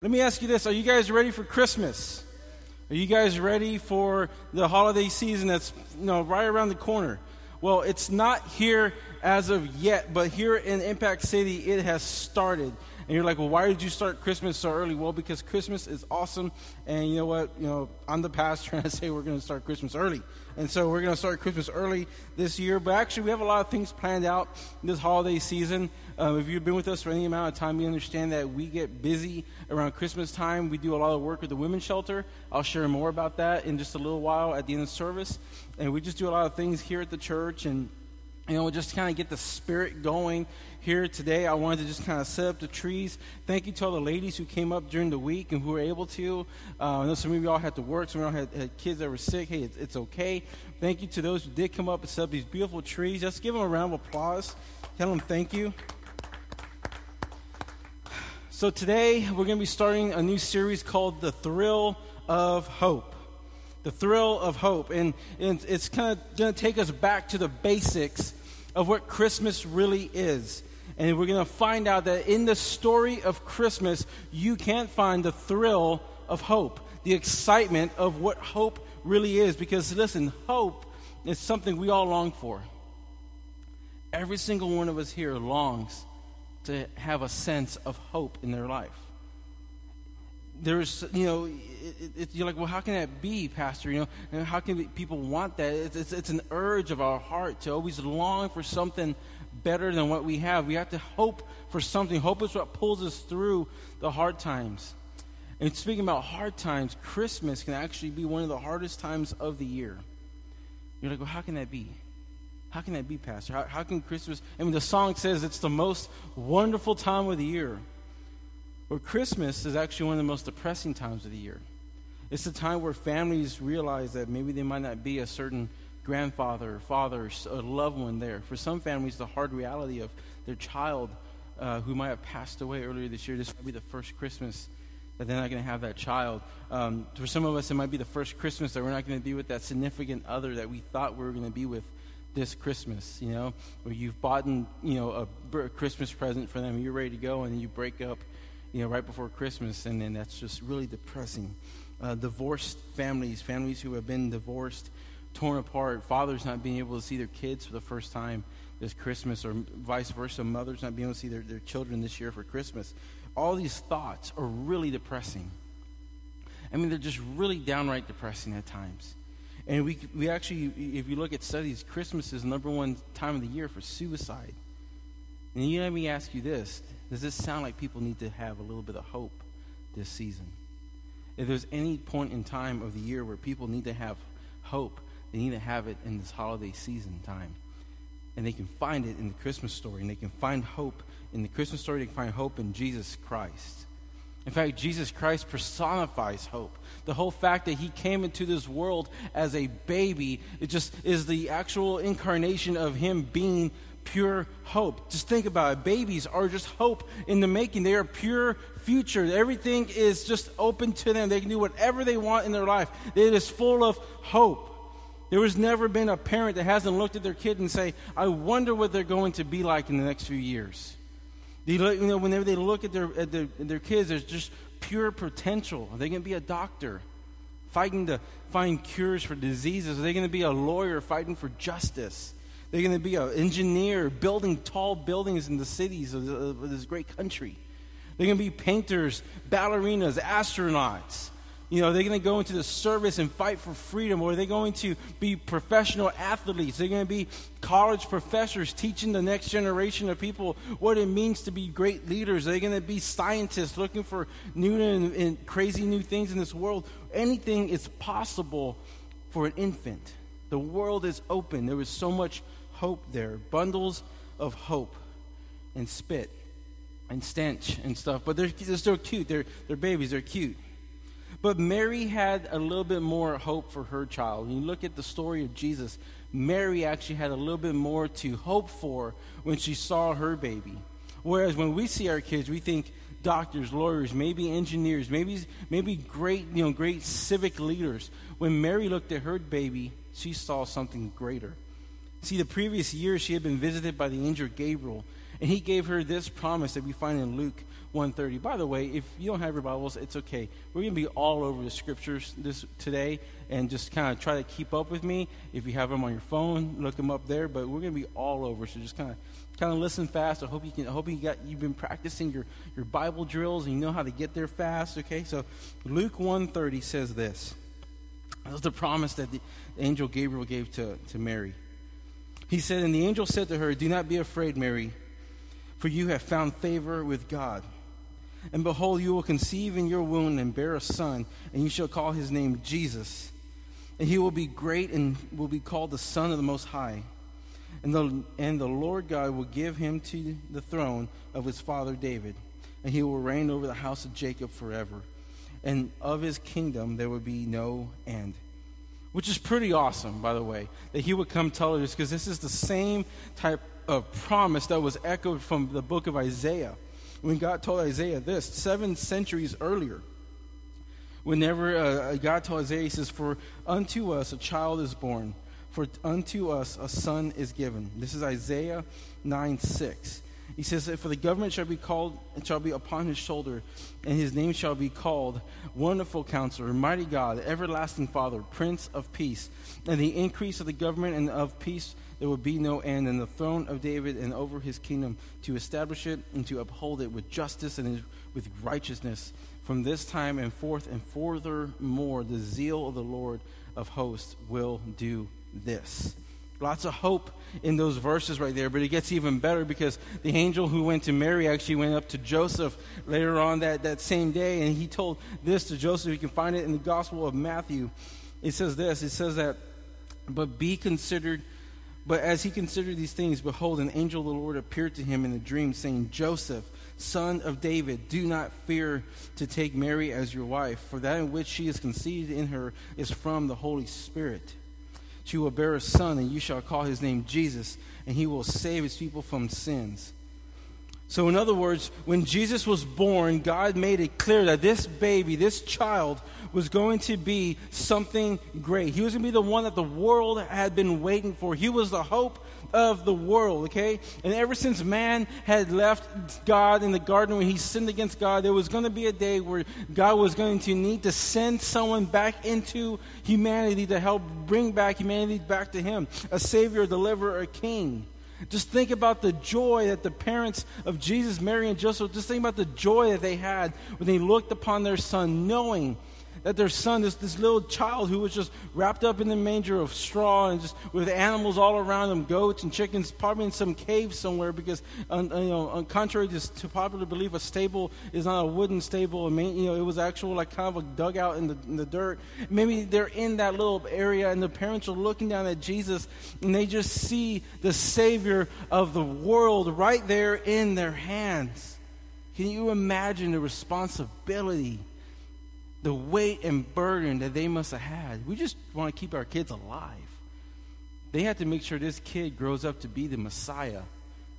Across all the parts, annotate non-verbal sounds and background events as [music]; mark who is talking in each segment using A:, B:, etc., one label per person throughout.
A: Let me ask you this Are you guys ready for Christmas? Are you guys ready for the holiday season that's you know, right around the corner? Well, it's not here as of yet, but here in Impact City, it has started. And you're like, well, why did you start Christmas so early? Well, because Christmas is awesome. And you know what? You know, I'm the pastor [laughs] and I say we're going to start Christmas early. And so we're going to start Christmas early this year. But actually, we have a lot of things planned out this holiday season. Um, if you've been with us for any amount of time, you understand that we get busy around Christmas time. We do a lot of work with the women's shelter. I'll share more about that in just a little while at the end of service. And we just do a lot of things here at the church and you know, just kind of get the spirit going here today. I wanted to just kind of set up the trees. Thank you to all the ladies who came up during the week and who were able to. Uh, I know some of you all had to work, some of you all had, had kids that were sick. Hey, it's, it's, okay. Thank you to those who did come up and set up these beautiful trees. Just give them a round of applause. Tell them thank you. So today we're going to be starting a new series called The Thrill of Hope the thrill of hope. And, and it's kind of going to take us back to the basics of what Christmas really is. And we're going to find out that in the story of Christmas, you can't find the thrill of hope, the excitement of what hope really is. Because listen, hope is something we all long for. Every single one of us here longs to have a sense of hope in their life there's, you know, it, it, you're like, well, how can that be, Pastor? You know, how can people want that? It's, it's, it's an urge of our heart to always long for something better than what we have. We have to hope for something. Hope is what pulls us through the hard times. And speaking about hard times, Christmas can actually be one of the hardest times of the year. You're like, well, how can that be? How can that be, Pastor? How, how can Christmas? I mean, the song says it's the most wonderful time of the year. Well, Christmas is actually one of the most depressing times of the year. It's the time where families realize that maybe they might not be a certain grandfather, father, a loved one there. For some families, the hard reality of their child uh, who might have passed away earlier this year, this might be the first Christmas that they're not going to have that child. Um, for some of us, it might be the first Christmas that we're not going to be with that significant other that we thought we were going to be with this Christmas, you know, where you've bought, you know, a Christmas present for them, you're ready to go, and you break up you know, right before Christmas, and then that's just really depressing. Uh, divorced families, families who have been divorced, torn apart, fathers not being able to see their kids for the first time this Christmas, or vice versa, mothers not being able to see their, their children this year for Christmas. All these thoughts are really depressing. I mean, they're just really downright depressing at times. And we, we actually, if you look at studies, Christmas is number one time of the year for suicide. And you let me ask you this does this sound like people need to have a little bit of hope this season? If there's any point in time of the year where people need to have hope, they need to have it in this holiday season time. And they can find it in the Christmas story, and they can find hope in the Christmas story, they can find hope in Jesus Christ. In fact, Jesus Christ personifies hope. The whole fact that he came into this world as a baby, it just is the actual incarnation of him being pure hope. Just think about it. Babies are just hope in the making. They are pure future. Everything is just open to them. They can do whatever they want in their life. It is full of hope. There has never been a parent that hasn't looked at their kid and say, I wonder what they're going to be like in the next few years. They, you know, whenever they look at their, at their, their kids, there's just pure potential. Are they going to be a doctor fighting to find cures for diseases? Are they going to be a lawyer fighting for justice? They're going to be an engineer building tall buildings in the cities of, of this great country. They're going to be painters, ballerinas, astronauts. You know, are they're going to go into the service and fight for freedom, or are they going to be professional athletes? They're going to be college professors teaching the next generation of people what it means to be great leaders. They're going to be scientists looking for new and, and crazy new things in this world. Anything is possible for an infant. The world is open. There is so much hope there. Bundles of hope and spit and stench and stuff. But they're, they're still cute. They're, they're babies. They're cute. But Mary had a little bit more hope for her child. When you look at the story of Jesus, Mary actually had a little bit more to hope for when she saw her baby. Whereas when we see our kids, we think doctors, lawyers, maybe engineers, maybe maybe great, you know, great civic leaders. When Mary looked at her baby, she saw something greater. See, the previous year she had been visited by the angel Gabriel, and he gave her this promise that we find in Luke 130. By the way, if you don't have your Bibles, it's okay. We're going to be all over the scriptures this today and just kind of try to keep up with me. If you have them on your phone, look them up there, but we're going to be all over. So just kind of kind of listen fast. I hope you can I hope you got you've been practicing your your Bible drills and you know how to get there fast, okay? So Luke 130 says this. This is the promise that the angel Gabriel gave to, to Mary. He said, And the angel said to her, Do not be afraid, Mary, for you have found favor with God. And behold, you will conceive in your womb and bear a son, and you shall call his name Jesus. And he will be great and will be called the Son of the Most High. And the, and the Lord God will give him to the throne of his father David, and he will reign over the house of Jacob forever. And of his kingdom there will be no end which is pretty awesome, by the way, that he would come tell us, because this is the same type of promise that was echoed from the book of Isaiah. When God told Isaiah this, seven centuries earlier, whenever uh, God told Isaiah, he says, For unto us a child is born, for unto us a son is given. This is Isaiah 9 6. He says, For the government shall be called, shall be upon his shoulder, and his name shall be called Wonderful Counselor, Mighty God, Everlasting Father, Prince of Peace. And the increase of the government and of peace there will be no end, and the throne of David and over his kingdom to establish it and to uphold it with justice and with righteousness from this time and forth and furthermore the zeal of the Lord of hosts will do this. Lots of hope in those verses right there, but it gets even better because the angel who went to Mary actually went up to Joseph later on that, that same day, and he told this to Joseph. You can find it in the Gospel of Matthew. It says this it says that, but be considered, but as he considered these things, behold, an angel of the Lord appeared to him in a dream, saying, Joseph, son of David, do not fear to take Mary as your wife, for that in which she is conceived in her is from the Holy Spirit. She will bear a son, and you shall call his name Jesus, and he will save his people from sins. So, in other words, when Jesus was born, God made it clear that this baby, this child, was going to be something great. He was going to be the one that the world had been waiting for. He was the hope of the world, okay? And ever since man had left God in the garden when he sinned against God, there was going to be a day where God was going to need to send someone back into humanity to help bring back humanity back to him a savior, a deliverer, a king. Just think about the joy that the parents of Jesus, Mary and Joseph, just think about the joy that they had when they looked upon their son, knowing that their son, this, this little child who was just wrapped up in the manger of straw and just with animals all around him, goats and chickens, probably in some cave somewhere, because uh, you know, contrary to, to, popular belief, a stable is not a wooden stable. You know, it was actual like kind of a dugout in the, in the dirt. Maybe they're in that little area, and the parents are looking down at Jesus, and they just see the Savior of the world right there in their hands. Can you imagine the responsibility? The weight and burden that they must have had. We just want to keep our kids alive. They had to make sure this kid grows up to be the Messiah,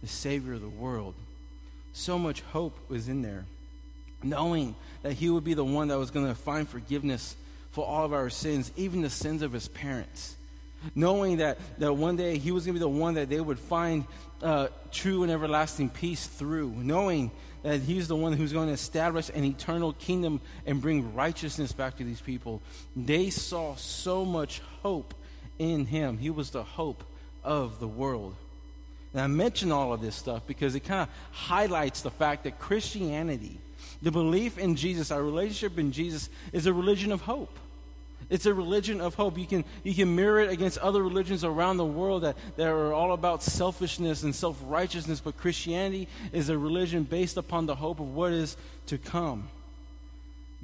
A: the Savior of the world. So much hope was in there, knowing that he would be the one that was going to find forgiveness for all of our sins, even the sins of his parents. Knowing that, that one day he was going to be the one that they would find uh, true and everlasting peace through. Knowing that he's the one who's going to establish an eternal kingdom and bring righteousness back to these people. They saw so much hope in him. He was the hope of the world. And I mention all of this stuff because it kind of highlights the fact that Christianity, the belief in Jesus, our relationship in Jesus, is a religion of hope. It's a religion of hope. You can, you can mirror it against other religions around the world that, that are all about selfishness and self righteousness, but Christianity is a religion based upon the hope of what is to come.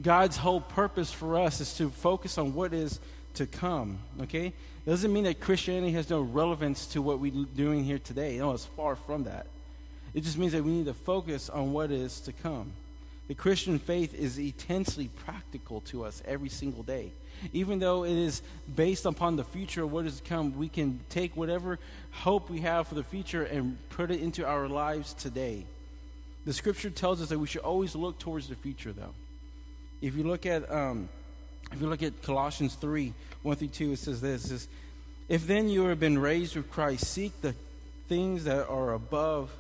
A: God's whole purpose for us is to focus on what is to come. Okay? It doesn't mean that Christianity has no relevance to what we're doing here today. No, it's far from that. It just means that we need to focus on what is to come. The Christian faith is intensely practical to us every single day. Even though it is based upon the future of what is to come, we can take whatever hope we have for the future and put it into our lives today. The scripture tells us that we should always look towards the future, though. If you look at um, if you look at Colossians 3, 1 through 2, it says this it says, If then you have been raised with Christ, seek the things that are above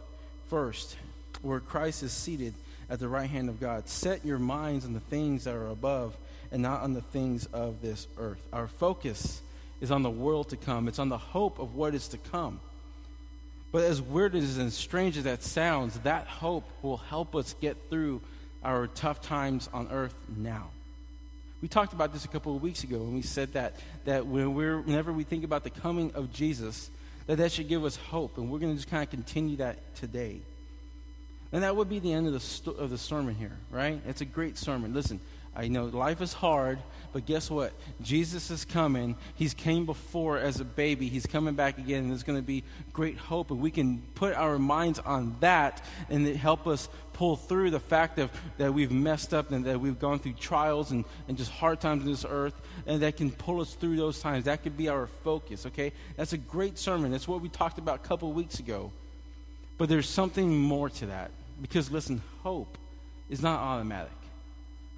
A: first, where Christ is seated at the right hand of God. Set your minds on the things that are above and not on the things of this earth. Our focus is on the world to come, it's on the hope of what is to come. But as weird as and strange as that sounds, that hope will help us get through our tough times on earth now. We talked about this a couple of weeks ago and we said that, that when we're, whenever we think about the coming of Jesus, that that should give us hope. And we're going to just kind of continue that today. And that would be the end of the, of the sermon here, right? It's a great sermon. Listen, I know life is hard, but guess what? Jesus is coming. He's came before as a baby. He's coming back again, and there's going to be great hope. And we can put our minds on that and it help us pull through the fact of, that we've messed up and that we've gone through trials and, and just hard times on this earth, and that can pull us through those times. That could be our focus, okay? That's a great sermon. That's what we talked about a couple weeks ago. But there's something more to that. Because, listen, hope is not automatic.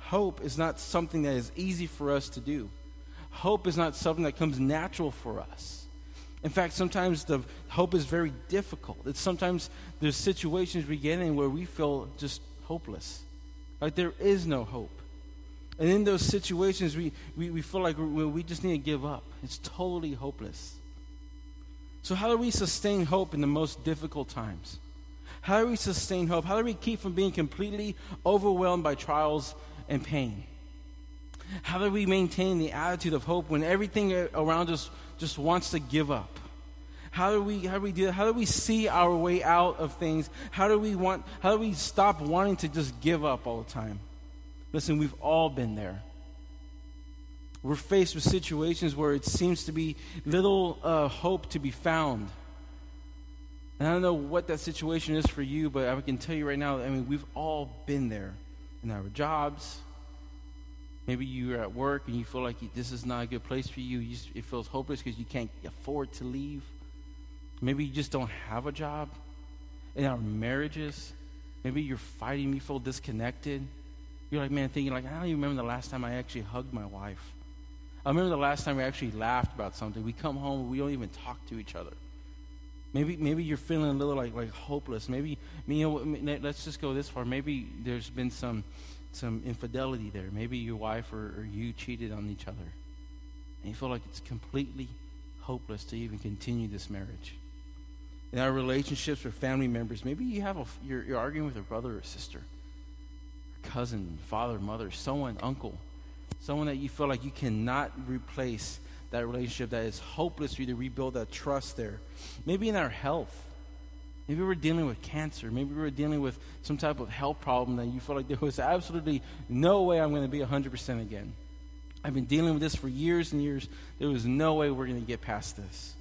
A: Hope is not something that is easy for us to do. Hope is not something that comes natural for us. In fact, sometimes the hope is very difficult. It's sometimes there's situations we get in where we feel just hopeless. Like there is no hope. And in those situations, we, we, we feel like we, we just need to give up. It's totally hopeless. So, how do we sustain hope in the most difficult times? How do we sustain hope? How do we keep from being completely overwhelmed by trials and pain? How do we maintain the attitude of hope when everything around us just wants to give up? How do we how do we do that? How do we see our way out of things? How do we want how do we stop wanting to just give up all the time? Listen, we've all been there. We're faced with situations where it seems to be little uh, hope to be found. And I don't know what that situation is for you, but I can tell you right now, I mean, we've all been there in our jobs. Maybe you're at work and you feel like this is not a good place for you. you it feels hopeless because you can't afford to leave. Maybe you just don't have a job. In our marriages, maybe you're fighting, you feel disconnected. You're like, man, thinking like, I don't even remember the last time I actually hugged my wife. I remember the last time we actually laughed about something. We come home, we don't even talk to each other. Maybe, maybe you're feeling a little like, like hopeless. Maybe, you know, let's just go this far. Maybe there's been some, some infidelity there. Maybe your wife or, or you cheated on each other. And you feel like it's completely hopeless to even continue this marriage. In our relationships with family members, maybe you have a, you're, you're arguing with a brother or sister, cousin, father, mother, someone, uncle, someone that you feel like you cannot replace that relationship that is hopeless for you to rebuild that trust there. Maybe in our health. Maybe we're dealing with cancer. Maybe we're dealing with some type of health problem that you feel like there was absolutely no way I'm going to be 100% again. I've been dealing with this for years and years. There was no way we're going to get past this.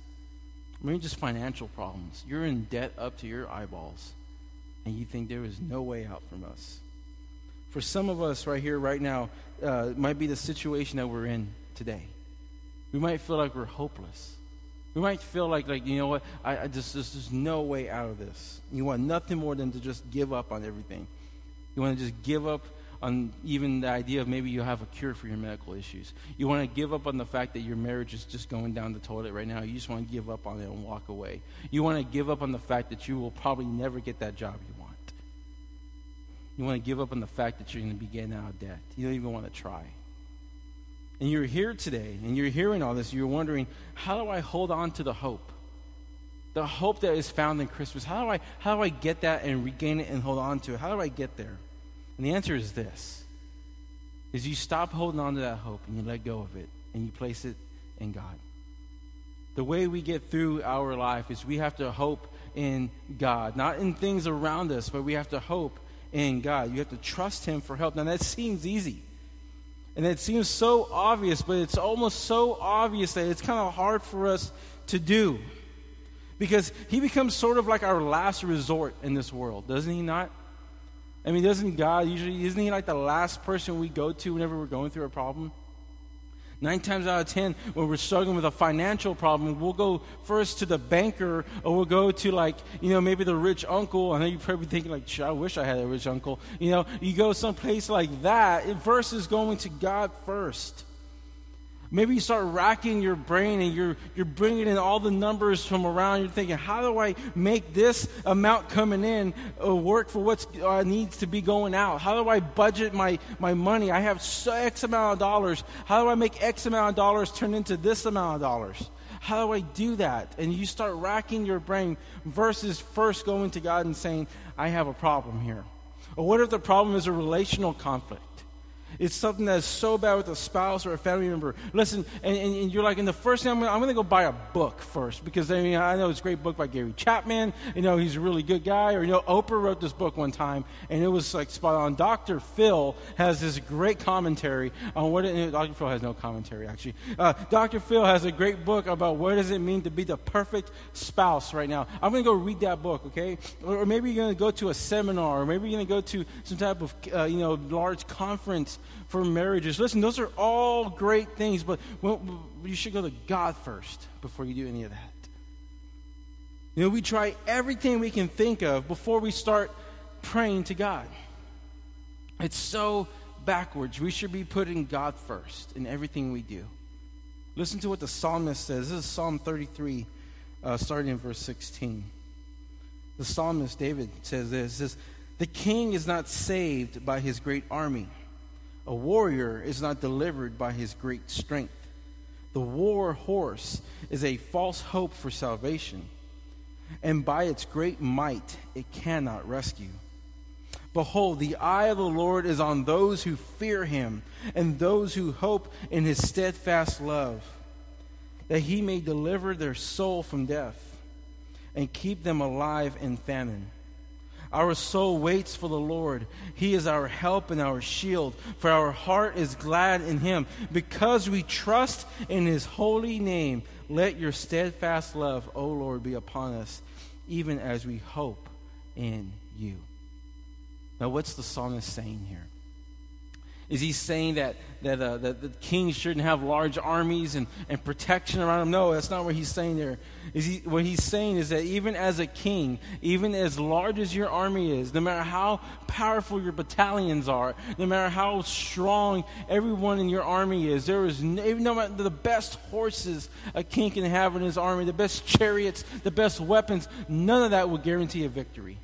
A: Maybe just financial problems. You're in debt up to your eyeballs, and you think there is no way out from us. For some of us right here, right now, uh, might be the situation that we're in today. We might feel like we're hopeless. We might feel like, like you know what, I, I just, there's just no way out of this. You want nothing more than to just give up on everything. You want to just give up on even the idea of maybe you have a cure for your medical issues. You want to give up on the fact that your marriage is just going down the toilet right now. You just want to give up on it and walk away. You want to give up on the fact that you will probably never get that job you want. You want to give up on the fact that you're going to be getting out of debt. You don't even want to try and you're here today and you're hearing all this, you're wondering, how do I hold on to the hope? The hope that is found in Christmas. How do I how do I get that and regain it and hold on to it? How do I get there? And the answer is this. Is you stop holding on to that hope and you let go of it and you place it in God. The way we get through our life is we have to hope in God, not in things around us, but we have to hope in God. You have to trust Him for help. Now, that seems easy. And it seems so obvious, but it's almost so obvious that it's kind of hard for us to do. Because he becomes sort of like our last resort in this world, doesn't he not? I mean, doesn't God usually, isn't he like the last person we go to whenever we're going through a problem? Nine times out of ten, when we're struggling with a financial problem, we'll go first to the banker or we'll go to, like, you know, maybe the rich uncle. I know you're probably thinking, like, I wish I had a rich uncle. You know, you go someplace like that versus going to God first. Maybe you start racking your brain and you're, you're bringing in all the numbers from around. You're thinking, how do I make this amount coming in uh, work for what uh, needs to be going out? How do I budget my, my money? I have X amount of dollars. How do I make X amount of dollars turn into this amount of dollars? How do I do that? And you start racking your brain versus first going to God and saying, I have a problem here. Or what if the problem is a relational conflict? It's something that's so bad with a spouse or a family member. Listen, and, and, and you're like, and the first thing I'm going, to go buy a book first because I mean I know it's a great book by Gary Chapman. You know he's a really good guy. Or you know Oprah wrote this book one time and it was like spot on. Dr. Phil has this great commentary on what it, Dr. Phil has no commentary actually. Uh, Dr. Phil has a great book about what does it mean to be the perfect spouse right now. I'm going to go read that book, okay? Or, or maybe you're going to go to a seminar, or maybe you're going to go to some type of uh, you know large conference for marriages. Listen, those are all great things, but you should go to God first before you do any of that. You know, we try everything we can think of before we start praying to God. It's so backwards. We should be putting God first in everything we do. Listen to what the psalmist says. This is Psalm 33, uh, starting in verse 16. The psalmist David says this says, The king is not saved by his great army a warrior is not delivered by his great strength. The war horse is a false hope for salvation, and by its great might it cannot rescue. Behold, the eye of the Lord is on those who fear him, and those who hope in his steadfast love, that he may deliver their soul from death and keep them alive in famine. Our soul waits for the Lord. He is our help and our shield, for our heart is glad in him. Because we trust in his holy name, let your steadfast love, O Lord, be upon us, even as we hope in you. Now, what's the psalmist saying here? Is he saying that, that, uh, that the kings shouldn't have large armies and, and protection around them? No, that's not what he's saying there. Is he, what he's saying is that even as a king, even as large as your army is, no matter how powerful your battalions are, no matter how strong everyone in your army is, there is no, no matter the best horses a king can have in his army, the best chariots, the best weapons, none of that will guarantee a victory.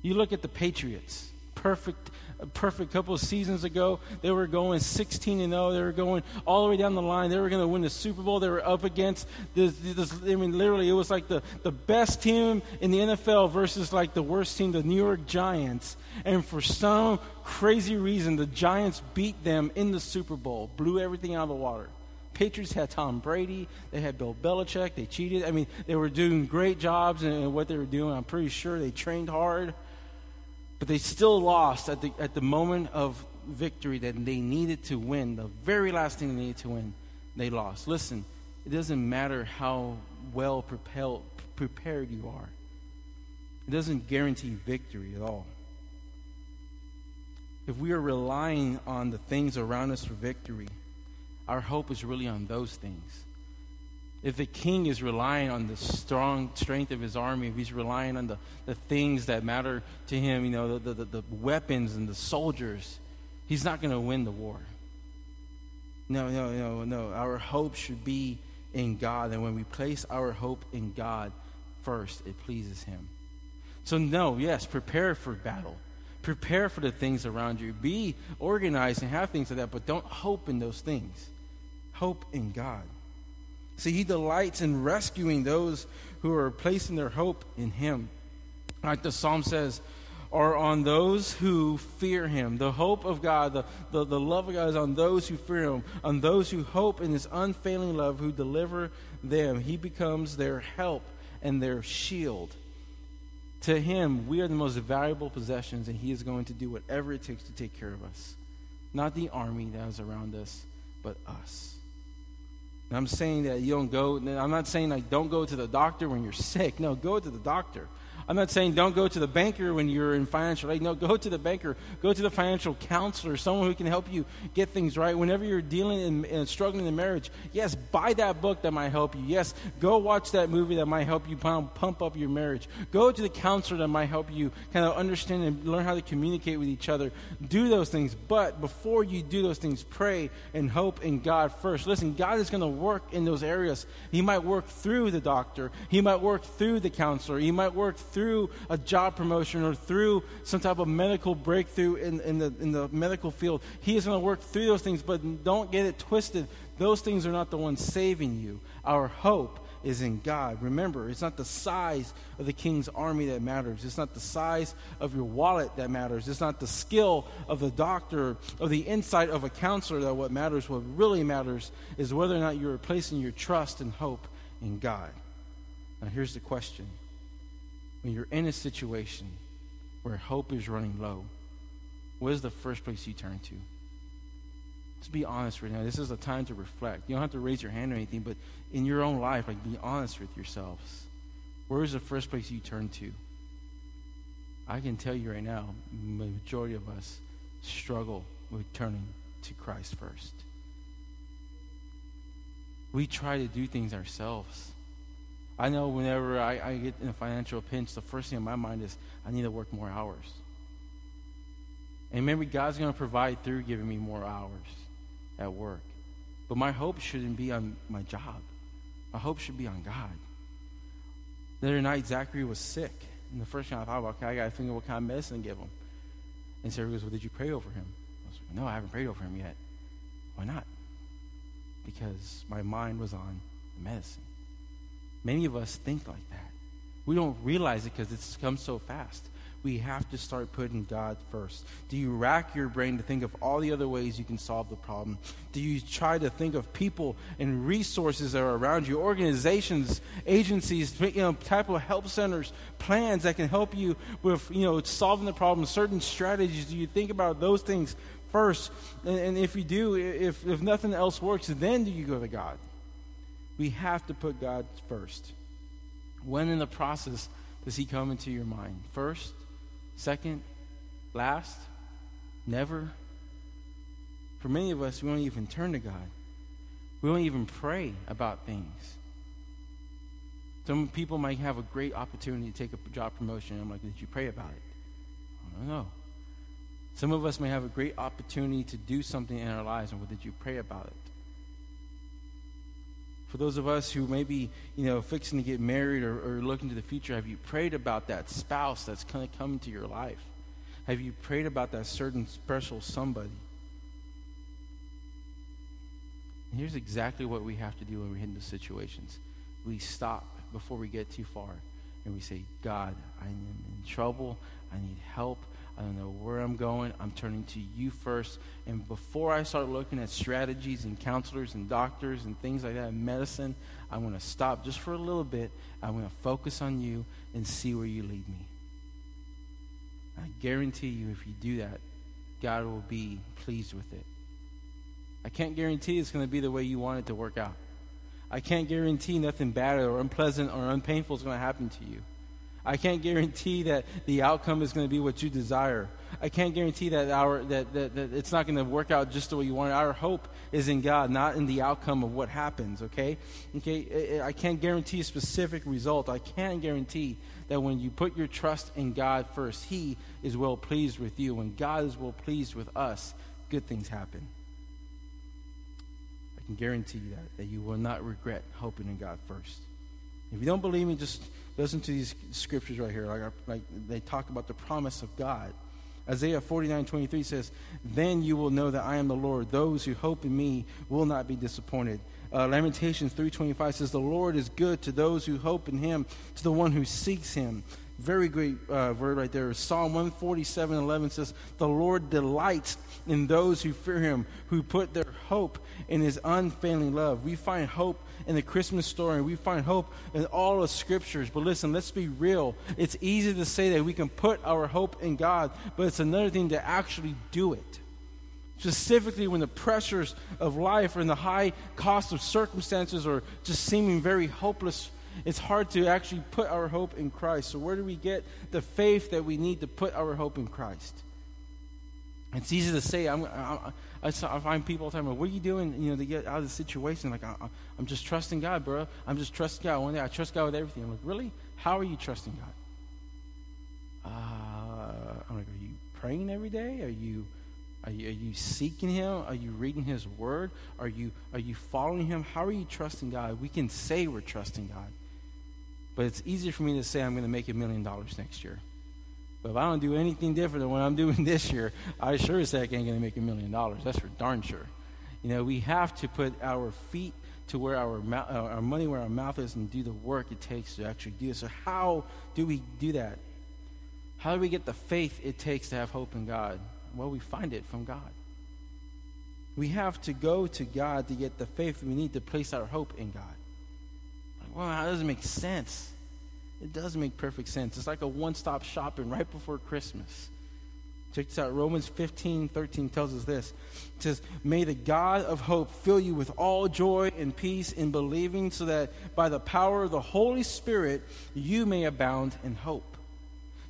A: You look at the Patriots, perfect perfect couple of seasons ago. They were going 16 and 0. They were going all the way down the line. They were going to win the Super Bowl. They were up against this, this, I mean, literally, it was like the, the best team in the NFL versus like the worst team, the New York Giants. And for some crazy reason, the Giants beat them in the Super Bowl, blew everything out of the water. Patriots had Tom Brady. They had Bill Belichick. They cheated. I mean, they were doing great jobs in what they were doing. I'm pretty sure they trained hard. But they still lost at the, at the moment of victory that they needed to win. The very last thing they needed to win, they lost. Listen, it doesn't matter how well prepared, prepared you are, it doesn't guarantee victory at all. If we are relying on the things around us for victory, our hope is really on those things. If the king is relying on the strong strength of his army, if he's relying on the, the things that matter to him, you know, the, the, the weapons and the soldiers, he's not going to win the war. No, no, no, no. Our hope should be in God. And when we place our hope in God first, it pleases him. So, no, yes, prepare for battle. Prepare for the things around you. Be organized and have things like that, but don't hope in those things. Hope in God. See, he delights in rescuing those who are placing their hope in him. Like the psalm says, are on those who fear him. The hope of God, the, the, the love of God is on those who fear him, on those who hope in his unfailing love, who deliver them. He becomes their help and their shield. To him, we are the most valuable possessions, and he is going to do whatever it takes to take care of us. Not the army that is around us, but us. And I'm saying that you don't go, I'm not saying like don't go to the doctor when you're sick. No, go to the doctor. I'm not saying don't go to the banker when you're in financial aid. No, go to the banker. Go to the financial counselor, someone who can help you get things right. Whenever you're dealing and uh, struggling in marriage, yes, buy that book that might help you. Yes, go watch that movie that might help you pump, pump up your marriage. Go to the counselor that might help you kind of understand and learn how to communicate with each other. Do those things. But before you do those things, pray and hope in God first. Listen, God is going to work in those areas. He might work through the doctor, He might work through the counselor, He might work through through a job promotion or through some type of medical breakthrough in, in, the, in the medical field. He is going to work through those things, but don't get it twisted. Those things are not the ones saving you. Our hope is in God. Remember, it's not the size of the king's army that matters. It's not the size of your wallet that matters. It's not the skill of the doctor or the insight of a counselor that what matters. What really matters is whether or not you're placing your trust and hope in God. Now, here's the question when you're in a situation where hope is running low, what is the first place you turn to? Let's be honest right now. This is a time to reflect. You don't have to raise your hand or anything, but in your own life, like be honest with yourselves. Where is the first place you turn to? I can tell you right now, the majority of us struggle with turning to Christ first. We try to do things ourselves. I know whenever I, I get in a financial pinch, the first thing in my mind is I need to work more hours. And maybe God's going to provide through giving me more hours at work. But my hope shouldn't be on my job. My hope should be on God. The other night, Zachary was sick. And the first thing I thought about, okay, I got to think of what kind of medicine to give him. And Sarah goes, well, did you pray over him? I was like, no, I haven't prayed over him yet. Why not? Because my mind was on the medicine. Many of us think like that. We don't realize it because it's come so fast. We have to start putting God first. Do you rack your brain to think of all the other ways you can solve the problem? Do you try to think of people and resources that are around you, organizations, agencies, you know, type of help centers, plans that can help you with, you know, solving the problem, certain strategies? Do you think about those things first? And, and if you do, if, if nothing else works, then do you go to God? We have to put God first. When in the process does He come into your mind? First, second, last, never? For many of us, we won't even turn to God. We won't even pray about things. Some people might have a great opportunity to take a job promotion. I'm like, did you pray about it? I don't know. Some of us may have a great opportunity to do something in our lives, and what did you pray about it? For those of us who may be, you know, fixing to get married or, or looking to the future, have you prayed about that spouse that's going to come into your life? Have you prayed about that certain special somebody? And here's exactly what we have to do when we hit into situations. We stop before we get too far and we say, God, I am in trouble. I need help. I don't know where I'm going. I'm turning to you first. And before I start looking at strategies and counselors and doctors and things like that, medicine, I'm going to stop just for a little bit. I'm going to focus on you and see where you lead me. I guarantee you, if you do that, God will be pleased with it. I can't guarantee it's going to be the way you want it to work out. I can't guarantee nothing bad or unpleasant or unpainful is going to happen to you. I can't guarantee that the outcome is going to be what you desire. I can't guarantee that, our, that, that, that it's not going to work out just the way you want it. Our hope is in God, not in the outcome of what happens, okay? Okay, I can't guarantee a specific result. I can guarantee that when you put your trust in God first, He is well pleased with you. When God is well pleased with us, good things happen. I can guarantee you that, that you will not regret hoping in God first. If you don't believe me, just listen to these scriptures right here. Like, like they talk about the promise of God. Isaiah 49 23 says, Then you will know that I am the Lord. Those who hope in me will not be disappointed. Uh, Lamentations 3.25 says, The Lord is good to those who hope in him, to the one who seeks him. Very great uh, word right there. Psalm 147 11 says, The Lord delights in those who fear him, who put their hope in his unfailing love. We find hope in the Christmas story, we find hope in all the scriptures. But listen, let's be real. It's easy to say that we can put our hope in God, but it's another thing to actually do it. Specifically, when the pressures of life and the high cost of circumstances are just seeming very hopeless it's hard to actually put our hope in Christ. So, where do we get the faith that we need to put our hope in Christ? It's easy to say. I'm, I, I, I find people all the time, what are you doing, you know, to get out of the situation? Like, I, am just trusting God, bro. I'm just trusting God. One day I trust God with everything. I'm like, really? How are you trusting God? Uh, I'm like, are you praying every day? Are you, are you, are you seeking Him? Are you reading His Word? Are you, are you following Him? How are you trusting God? We can say we're trusting God. But it's easier for me to say I'm going to make a million dollars next year. But if I don't do anything different than what I'm [laughs] doing this year, I sure as heck ain't going to make a million dollars. That's for darn sure. You know, we have to put our feet to where our, uh, our money where our mouth is and do the work it takes to actually do it. So how do we do that? How do we get the faith it takes to have hope in God? Well, we find it from God. We have to go to God to get the faith we need to place our hope in God. Well, that doesn't make sense. It does make perfect sense. It's like a one stop shopping right before Christmas. Check this out. Romans 15, 13 tells us this. It says, May the God of hope fill you with all joy and peace in believing, so that by the power of the Holy Spirit you may abound in hope.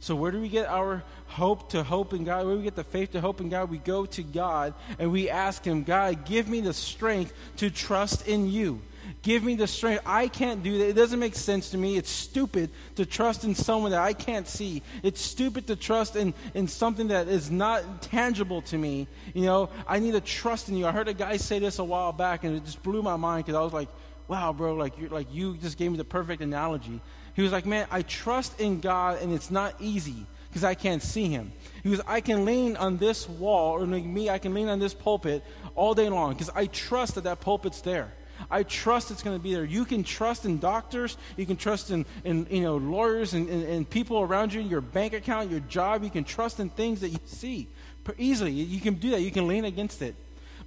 A: So, where do we get our hope to hope in God? Where do we get the faith to hope in God? We go to God and we ask Him, God, give me the strength to trust in you. Give me the strength. I can't do that. It doesn't make sense to me. It's stupid to trust in someone that I can't see. It's stupid to trust in, in something that is not tangible to me. You know, I need to trust in you. I heard a guy say this a while back, and it just blew my mind because I was like, wow, bro, like, you're, like you just gave me the perfect analogy. He was like, man, I trust in God, and it's not easy because I can't see him. He goes, I can lean on this wall, or like me, I can lean on this pulpit all day long because I trust that that pulpit's there. I trust it's going to be there. You can trust in doctors. You can trust in, in you know, lawyers and, and, and people around you, your bank account, your job. You can trust in things that you see easily. You can do that. You can lean against it.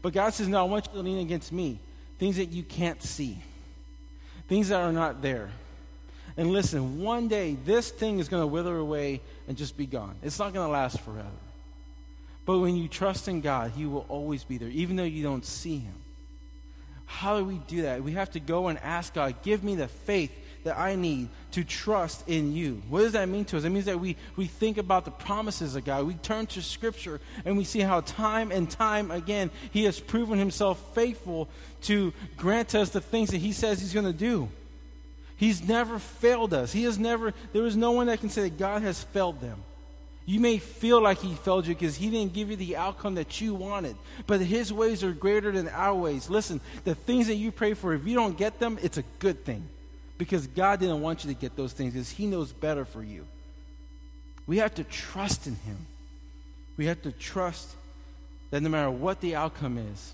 A: But God says, no, I want you to lean against me. Things that you can't see. Things that are not there. And listen, one day this thing is going to wither away and just be gone. It's not going to last forever. But when you trust in God, He will always be there, even though you don't see Him. How do we do that? We have to go and ask God, give me the faith that I need to trust in you. What does that mean to us? It means that we, we think about the promises of God. We turn to Scripture and we see how time and time again He has proven Himself faithful to grant us the things that He says He's going to do. He's never failed us. He has never, there is no one that can say that God has failed them. You may feel like he failed you because he didn't give you the outcome that you wanted. But his ways are greater than our ways. Listen, the things that you pray for, if you don't get them, it's a good thing. Because God didn't want you to get those things because he knows better for you. We have to trust in him. We have to trust that no matter what the outcome is,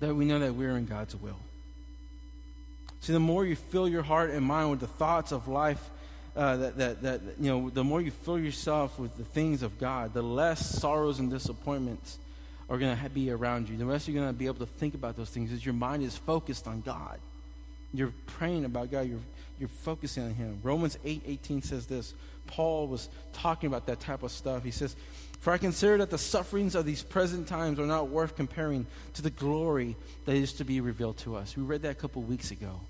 A: that we know that we're in God's will. See, the more you fill your heart and mind with the thoughts of life uh, that, that, that, you know, the more you fill yourself with the things of God, the less sorrows and disappointments are going to be around you. The less you're going to be able to think about those things as your mind is focused on God. You're praying about God. You're, you're focusing on Him. Romans 8 18 says this. Paul was talking about that type of stuff. He says, For I consider that the sufferings of these present times are not worth comparing to the glory that is to be revealed to us. We read that a couple weeks ago.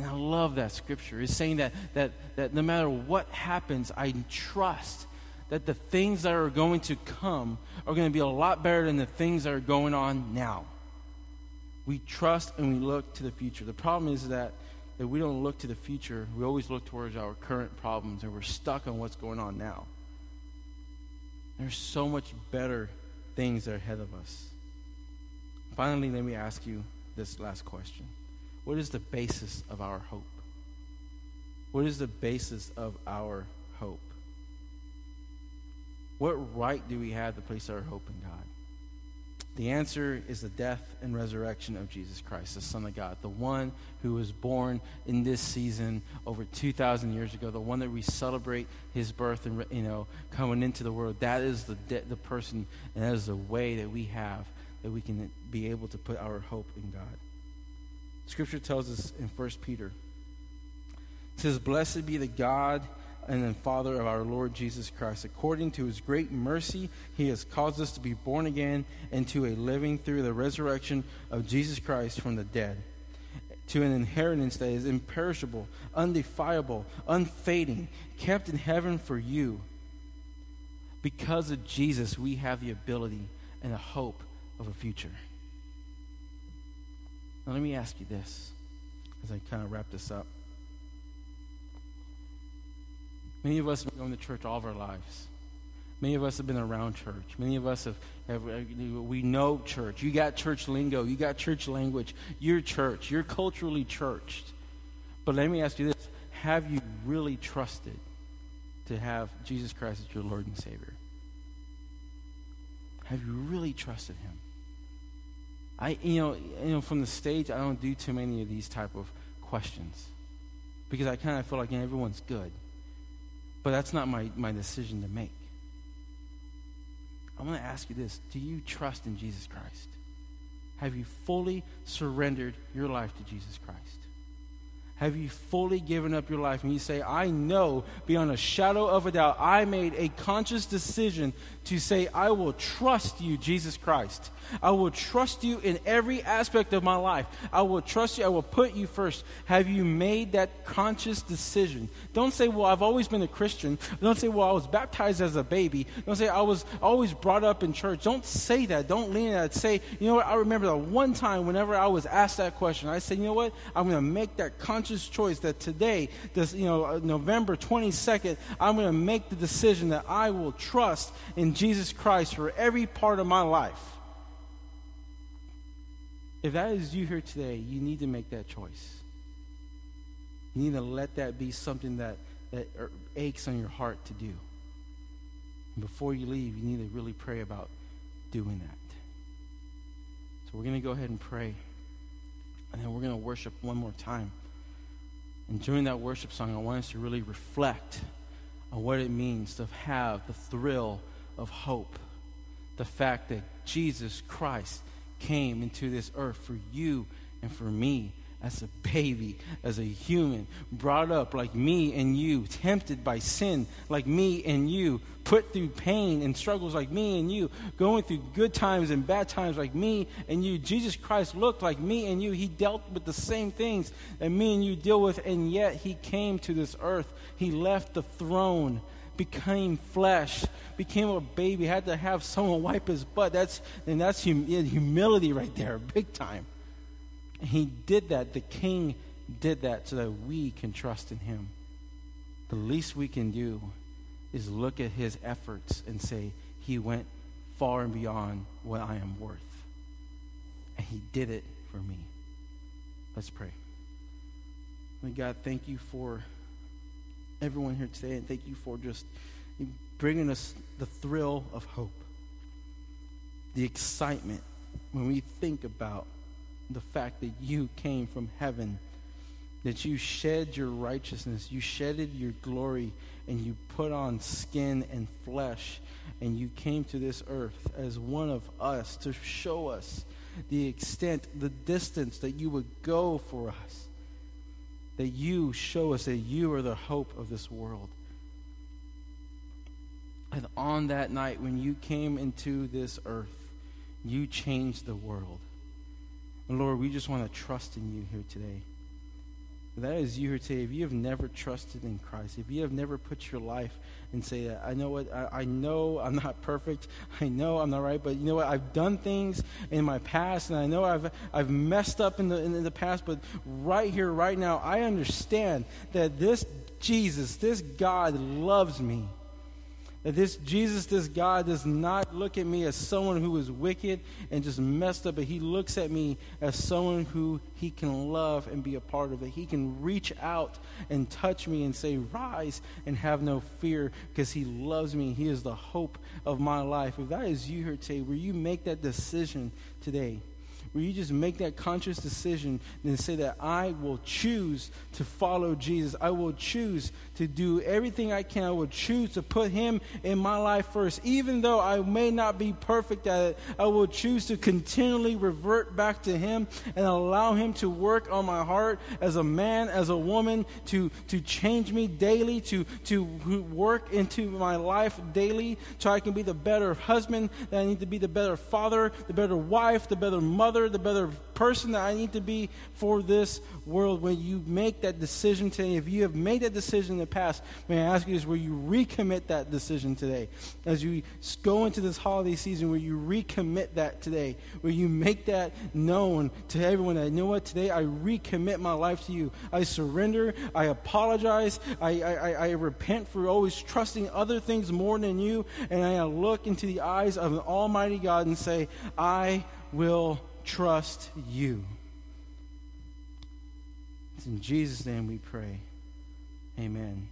A: And I love that scripture. It's saying that, that, that no matter what happens, I trust that the things that are going to come are going to be a lot better than the things that are going on now. We trust and we look to the future. The problem is that if we don't look to the future, we always look towards our current problems and we're stuck on what's going on now. There's so much better things that are ahead of us. Finally, let me ask you this last question. What is the basis of our hope? What is the basis of our hope? What right do we have to place our hope in God? The answer is the death and resurrection of Jesus Christ, the Son of God, the one who was born in this season over 2,000 years ago, the one that we celebrate his birth and, you know, coming into the world. That is the, de- the person, and that is the way that we have that we can be able to put our hope in God. Scripture tells us in 1 Peter, it says, Blessed be the God and the Father of our Lord Jesus Christ. According to his great mercy, he has caused us to be born again into a living through the resurrection of Jesus Christ from the dead, to an inheritance that is imperishable, undefilable, unfading, kept in heaven for you. Because of Jesus, we have the ability and the hope of a future. Now, let me ask you this as I kind of wrap this up. Many of us have been going to church all of our lives. Many of us have been around church. Many of us have, have, we know church. You got church lingo. You got church language. You're church. You're culturally churched. But let me ask you this Have you really trusted to have Jesus Christ as your Lord and Savior? Have you really trusted Him? I, you know, you know, from the stage, I don't do too many of these type of questions because I kind of feel like you know, everyone's good. But that's not my, my decision to make. I want to ask you this Do you trust in Jesus Christ? Have you fully surrendered your life to Jesus Christ? Have you fully given up your life? And you say, I know beyond a shadow of a doubt, I made a conscious decision to say, I will trust you, Jesus Christ. I will trust you in every aspect of my life. I will trust you. I will put you first. Have you made that conscious decision? Don't say, well, I've always been a Christian. Don't say, well, I was baptized as a baby. Don't say, I was always brought up in church. Don't say that. Don't lean that. Say, you know what? I remember that one time whenever I was asked that question, I said, you know what? I'm going to make that conscious choice that today, this, you know, uh, November 22nd, I'm going to make the decision that I will trust in Jesus Christ for every part of my life. If that is you here today, you need to make that choice. You need to let that be something that, that er, aches on your heart to do. And before you leave, you need to really pray about doing that. So we're going to go ahead and pray. And then we're going to worship one more time. And during that worship song, I want us to really reflect on what it means to have the thrill of hope. The fact that Jesus Christ came into this earth for you and for me as a baby, as a human, brought up like me and you, tempted by sin like me and you, put through pain and struggles like me and you, going through good times and bad times like me and you. Jesus Christ looked like me and you. He dealt with the same things that me and you deal with, and yet He came to this earth. He left the throne became flesh, became a baby, had to have someone wipe his butt. That's and that's hum, humility right there, big time. He did that. The king did that so that we can trust in him. The least we can do is look at his efforts and say, He went far and beyond what I am worth. And he did it for me. Let's pray. My God, thank you for everyone here today, and thank you for just bringing us the thrill of hope, the excitement when we think about the fact that you came from heaven, that you shed your righteousness, you shedded your glory, and you put on skin and flesh, and you came to this earth as one of us to show us the extent, the distance that you would go for us. That you show us that you are the hope of this world. And on that night when you came into this earth, you changed the world. And Lord, we just want to trust in you here today. That is you here today. If you have never trusted in Christ, if you have never put your life and say, I know what, I, I, know I'm not perfect. I know I'm not right, but you know what? I've done things in my past, and I know I've, I've messed up in the, in the past, but right here, right now, I understand that this Jesus, this God loves me. That this Jesus, this God, does not look at me as someone who is wicked and just messed up, but he looks at me as someone who he can love and be a part of. That he can reach out and touch me and say, Rise and have no fear because he loves me. He is the hope of my life. If that is you here today, will you make that decision today? Where you just make that conscious decision and say that I will choose to follow Jesus. I will choose to do everything I can. I will choose to put Him in my life first. Even though I may not be perfect at it, I will choose to continually revert back to Him and allow Him to work on my heart as a man, as a woman, to, to change me daily, to, to work into my life daily so I can be the better husband, that I need to be the better father, the better wife, the better mother brother, the better person that I need to be for this world. When you make that decision today, if you have made that decision in the past, may I ask you this, will you recommit that decision today? As you go into this holiday season, will you recommit that today? Will you make that known to everyone that, you know what, today I recommit my life to you. I surrender. I apologize. I, I, I repent for always trusting other things more than you. And I look into the eyes of an almighty God and say, I will trust you. It's in Jesus' name we pray. Amen.